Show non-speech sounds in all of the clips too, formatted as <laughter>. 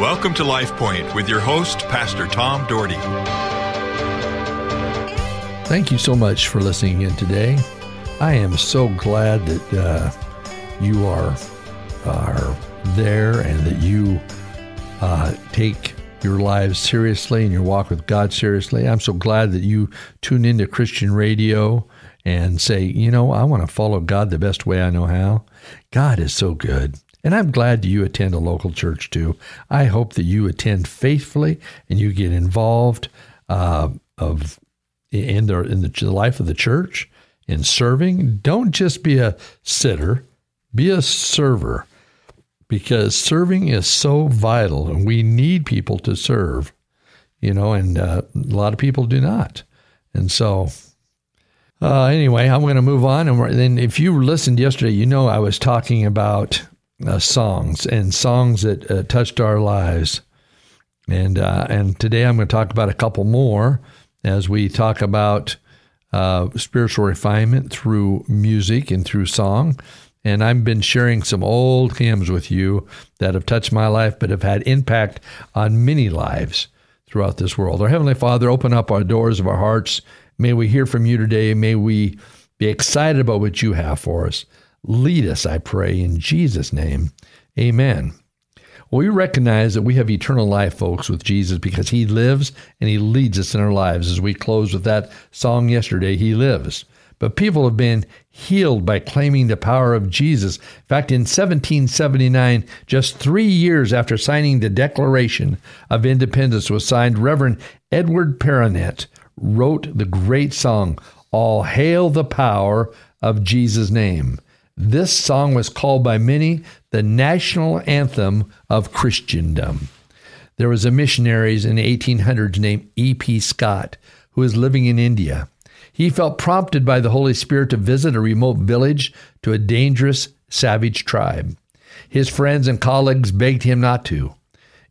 Welcome to Life Point with your host, Pastor Tom Dougherty. Thank you so much for listening in today. I am so glad that uh, you are are there and that you uh, take your lives seriously and your walk with God seriously. I'm so glad that you tune into Christian radio and say, you know, I want to follow God the best way I know how. God is so good. And I'm glad you attend a local church too. I hope that you attend faithfully and you get involved uh, of in the in the life of the church in serving. Don't just be a sitter, be a server, because serving is so vital, and we need people to serve. You know, and uh, a lot of people do not, and so. Uh, anyway, I'm going to move on, and then if you listened yesterday, you know I was talking about uh, songs and songs that uh, touched our lives. And uh, and today I'm going to talk about a couple more as we talk about uh, spiritual refinement through music and through song. And I've been sharing some old hymns with you that have touched my life, but have had impact on many lives throughout this world. Our Heavenly Father, open up our doors of our hearts. May we hear from you today. May we be excited about what you have for us. Lead us, I pray, in Jesus' name. Amen. Well, we recognize that we have eternal life, folks, with Jesus because he lives and he leads us in our lives. As we close with that song yesterday, He lives. But people have been healed by claiming the power of Jesus. In fact, in 1779, just three years after signing the Declaration of Independence was signed, Reverend Edward Perronet wrote the great song, All Hail the Power of Jesus' Name. This song was called by many the national anthem of Christendom. There was a missionary in the 1800s named E.P. Scott who was living in India. He felt prompted by the Holy Spirit to visit a remote village to a dangerous, savage tribe. His friends and colleagues begged him not to.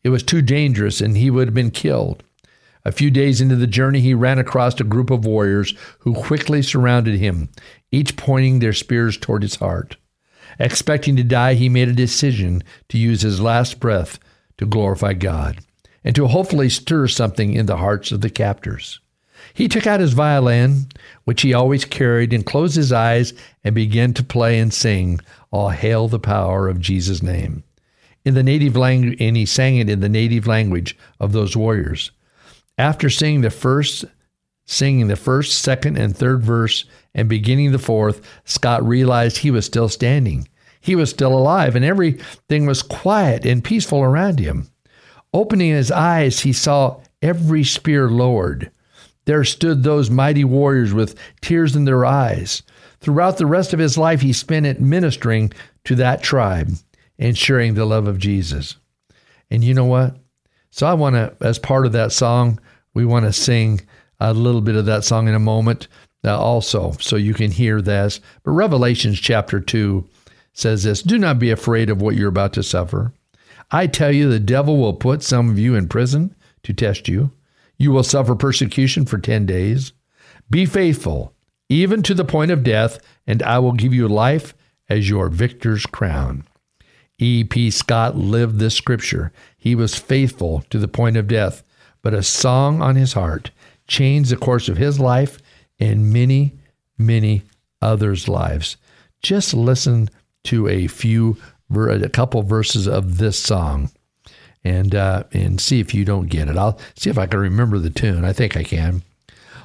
It was too dangerous and he would have been killed. A few days into the journey, he ran across a group of warriors who quickly surrounded him, each pointing their spears toward his heart. Expecting to die, he made a decision to use his last breath to glorify God and to hopefully stir something in the hearts of the captors. He took out his violin, which he always carried, and closed his eyes and began to play and sing, All Hail the Power of Jesus' Name. In the native language, and he sang it in the native language of those warriors. After singing the first, singing the first, second, and third verse, and beginning the fourth, Scott realized he was still standing. He was still alive, and everything was quiet and peaceful around him. Opening his eyes, he saw every spear lowered. There stood those mighty warriors with tears in their eyes. Throughout the rest of his life, he spent it ministering to that tribe and sharing the love of Jesus. And you know what? So I want to, as part of that song, we want to sing a little bit of that song in a moment uh, also, so you can hear this. But Revelations chapter 2 says this Do not be afraid of what you're about to suffer. I tell you, the devil will put some of you in prison to test you. You will suffer persecution for 10 days. Be faithful, even to the point of death, and I will give you life as your victor's crown. E.P. Scott lived this scripture. He was faithful to the point of death, but a song on his heart changed the course of his life and many, many others' lives. Just listen to a few, a couple verses of this song, and uh, and see if you don't get it. I'll see if I can remember the tune. I think I can.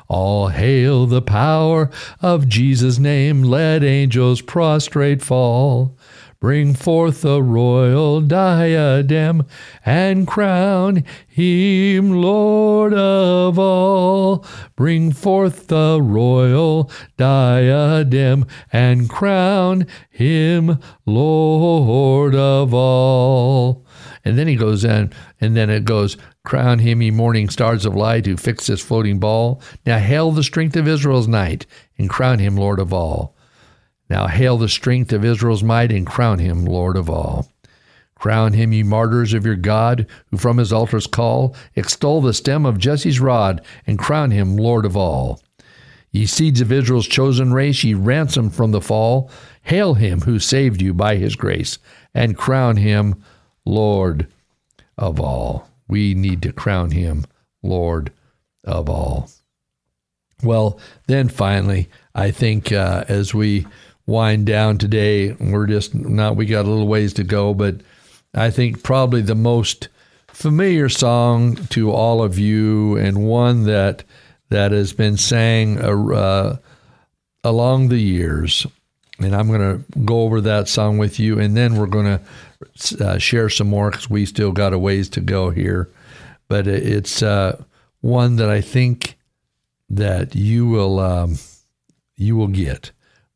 All hail the power of Jesus' name. Let angels prostrate fall. Bring forth the royal diadem and crown him Lord of all. Bring forth the royal diadem and crown him Lord of all. And then he goes in, and then it goes, Crown him, ye morning stars of light, who fix this floating ball. Now hail the strength of Israel's night, and crown him Lord of all. Now hail the strength of Israel's might and crown him Lord of all. Crown him, ye martyrs of your God, who from his altars call. Extol the stem of Jesse's rod, and crown him Lord of all. Ye seeds of Israel's chosen race, ye ransomed from the fall. Hail him who saved you by his grace, and crown him Lord of all. We need to crown him Lord of all. Well, then finally, I think uh, as we wind down today, we're just not, we got a little ways to go, but I think probably the most familiar song to all of you and one that that has been sang uh, along the years. And I'm going to go over that song with you, and then we're going to uh, share some more because we still got a ways to go here. But it's uh, one that I think that you will um, you will get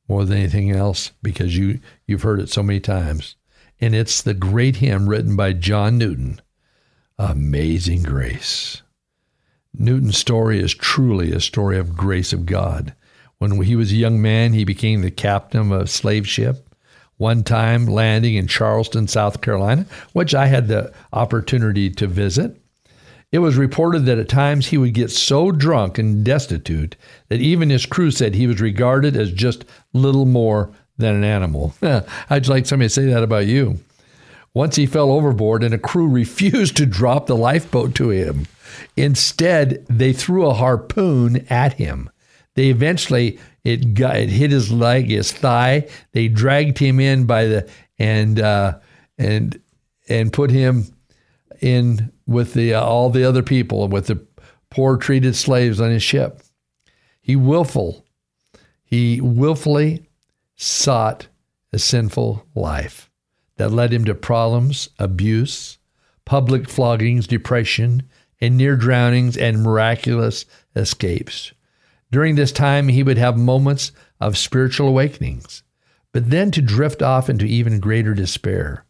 more than anything else because you you've heard it so many times, and it's the great hymn written by John Newton, "Amazing Grace." Newton's story is truly a story of grace of God. When he was a young man, he became the captain of a slave ship, one time landing in Charleston, South Carolina, which I had the opportunity to visit. It was reported that at times he would get so drunk and destitute that even his crew said he was regarded as just little more than an animal. <laughs> I'd like somebody to say that about you. Once he fell overboard and a crew refused to drop the lifeboat to him. Instead, they threw a harpoon at him. They eventually it got it hit his leg, his thigh. They dragged him in by the and uh, and and put him in with the uh, all the other people with the poor treated slaves on his ship. He willful he willfully sought a sinful life that led him to problems, abuse, public floggings, depression, and near drownings and miraculous escapes. During this time, he would have moments of spiritual awakenings, but then to drift off into even greater despair.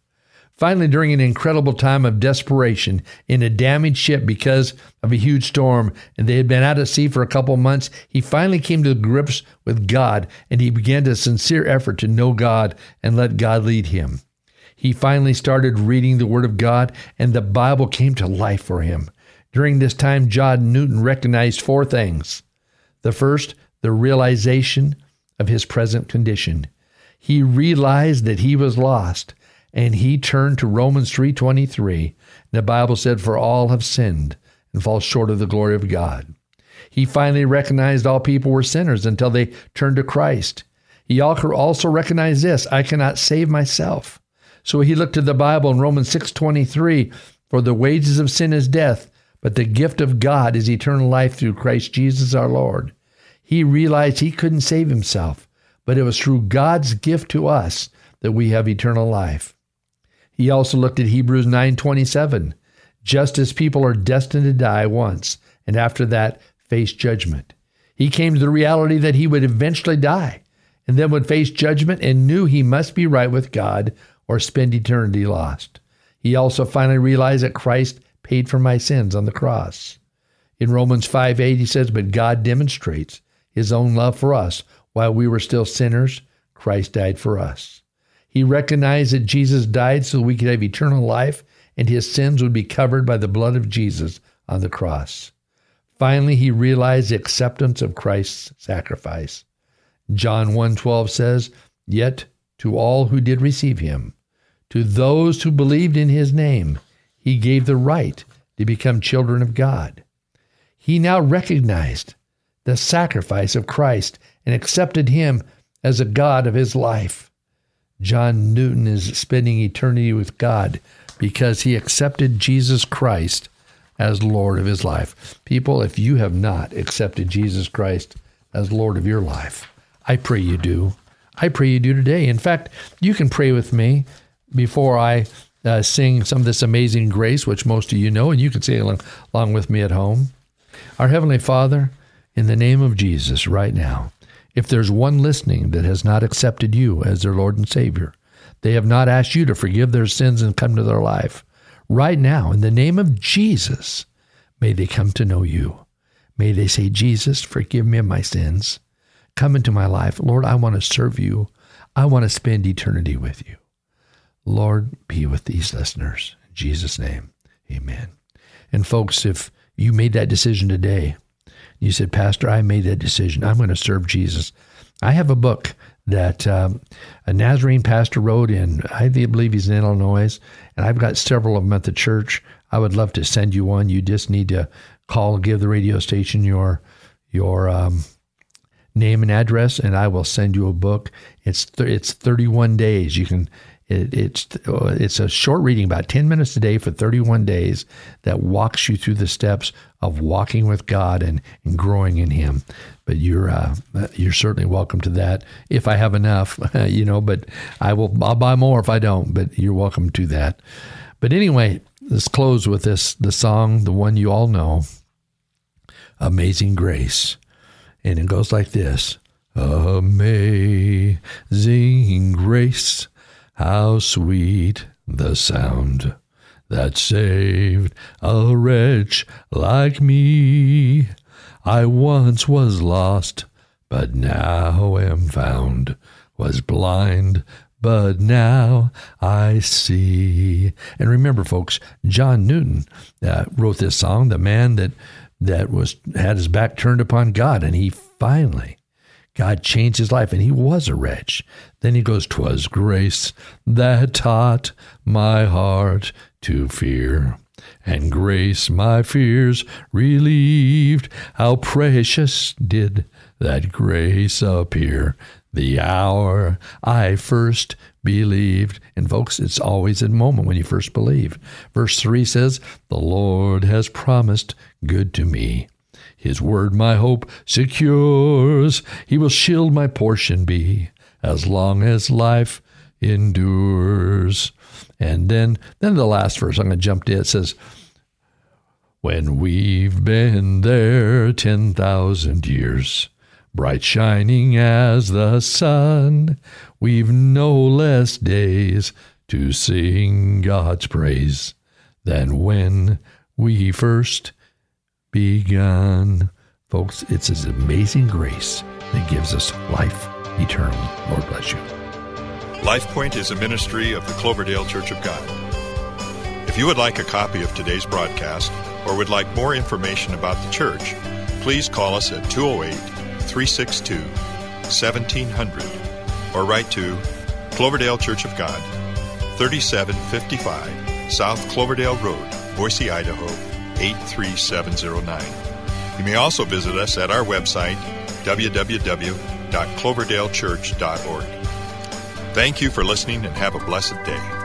Finally, during an incredible time of desperation in a damaged ship because of a huge storm, and they had been out at sea for a couple months, he finally came to grips with God and he began a sincere effort to know God and let God lead him. He finally started reading the Word of God, and the Bible came to life for him. During this time, John Newton recognized four things. The first, the realization of his present condition. He realized that he was lost, and he turned to Romans 3:23. The Bible said, "For all have sinned and fall short of the glory of God." He finally recognized all people were sinners until they turned to Christ. He also recognized this, I cannot save myself. So he looked to the Bible in Romans 6:23, "For the wages of sin is death, but the gift of God is eternal life through Christ Jesus our Lord. He realized he couldn't save himself, but it was through God's gift to us that we have eternal life. He also looked at Hebrews 9:27, just as people are destined to die once and after that face judgment. He came to the reality that he would eventually die and then would face judgment and knew he must be right with God or spend eternity lost. He also finally realized that Christ paid for my sins on the cross. In Romans 5 8, he says, But God demonstrates his own love for us. While we were still sinners, Christ died for us. He recognized that Jesus died so we could have eternal life and his sins would be covered by the blood of Jesus on the cross. Finally, he realized the acceptance of Christ's sacrifice. John 1:12 says, "Yet to all who did receive him, to those who believed in his name, he gave the right to become children of God. He now recognized the sacrifice of Christ and accepted him as a God of his life. John Newton is spending eternity with God because he accepted Jesus Christ as Lord of his life. People, if you have not accepted Jesus Christ as Lord of your life, I pray you do. I pray you do today. In fact, you can pray with me before I uh, sing some of this amazing grace, which most of you know, and you can sing along, along with me at home. Our Heavenly Father, in the name of Jesus, right now, if there's one listening that has not accepted you as their Lord and Savior, they have not asked you to forgive their sins and come to their life, right now, in the name of Jesus, may they come to know you. May they say, Jesus, forgive me of my sins. Come into my life. Lord, I want to serve you. I want to spend eternity with you. Lord, be with these listeners. In Jesus' name, amen. And folks, if you made that decision today, you said, Pastor, I made that decision. I'm going to serve Jesus. I have a book that um, a Nazarene pastor wrote in, I believe he's in Illinois, and I've got several of them at the church. I would love to send you one. You just need to call, give the radio station your your um, name and address, and I will send you a book. It's th- it's 31 days. You can it, it's it's a short reading, about 10 minutes a day for 31 days, that walks you through the steps of walking with God and, and growing in Him. But you're uh, you're certainly welcome to that if I have enough, <laughs> you know. But I will I'll buy more if I don't. But you're welcome to that. But anyway, let's close with this the song, the one you all know, "Amazing Grace," and it goes like this: Amazing Grace how sweet the sound that saved a wretch like me. I once was lost, but now am found, was blind, but now I see. And remember, folks, John Newton uh, wrote this song, the man that that was had his back turned upon God, and he finally God changed his life, and he was a wretch. Then he goes, "'Twas grace that taught my heart to fear, and grace my fears relieved. How precious did that grace appear the hour I first believed. And folks, it's always a moment when you first believe. Verse 3 says, The Lord has promised good to me. His word my hope secures. He will shield my portion be as long as life endures. And then, then the last verse, I'm going to jump to it. it says, When we've been there 10,000 years, bright shining as the sun, we've no less days to sing God's praise than when we first begun. Folks, it's His amazing grace that gives us life eternal. Lord bless you. LifePoint is a ministry of the Cloverdale Church of God. If you would like a copy of today's broadcast or would like more information about the church, please call us at 208 362 1700 or write to Cloverdale Church of God, 3755 South Cloverdale Road, Boise, Idaho 83709. You may also visit us at our website, www.cloverdalechurch.org. Thank you for listening and have a blessed day.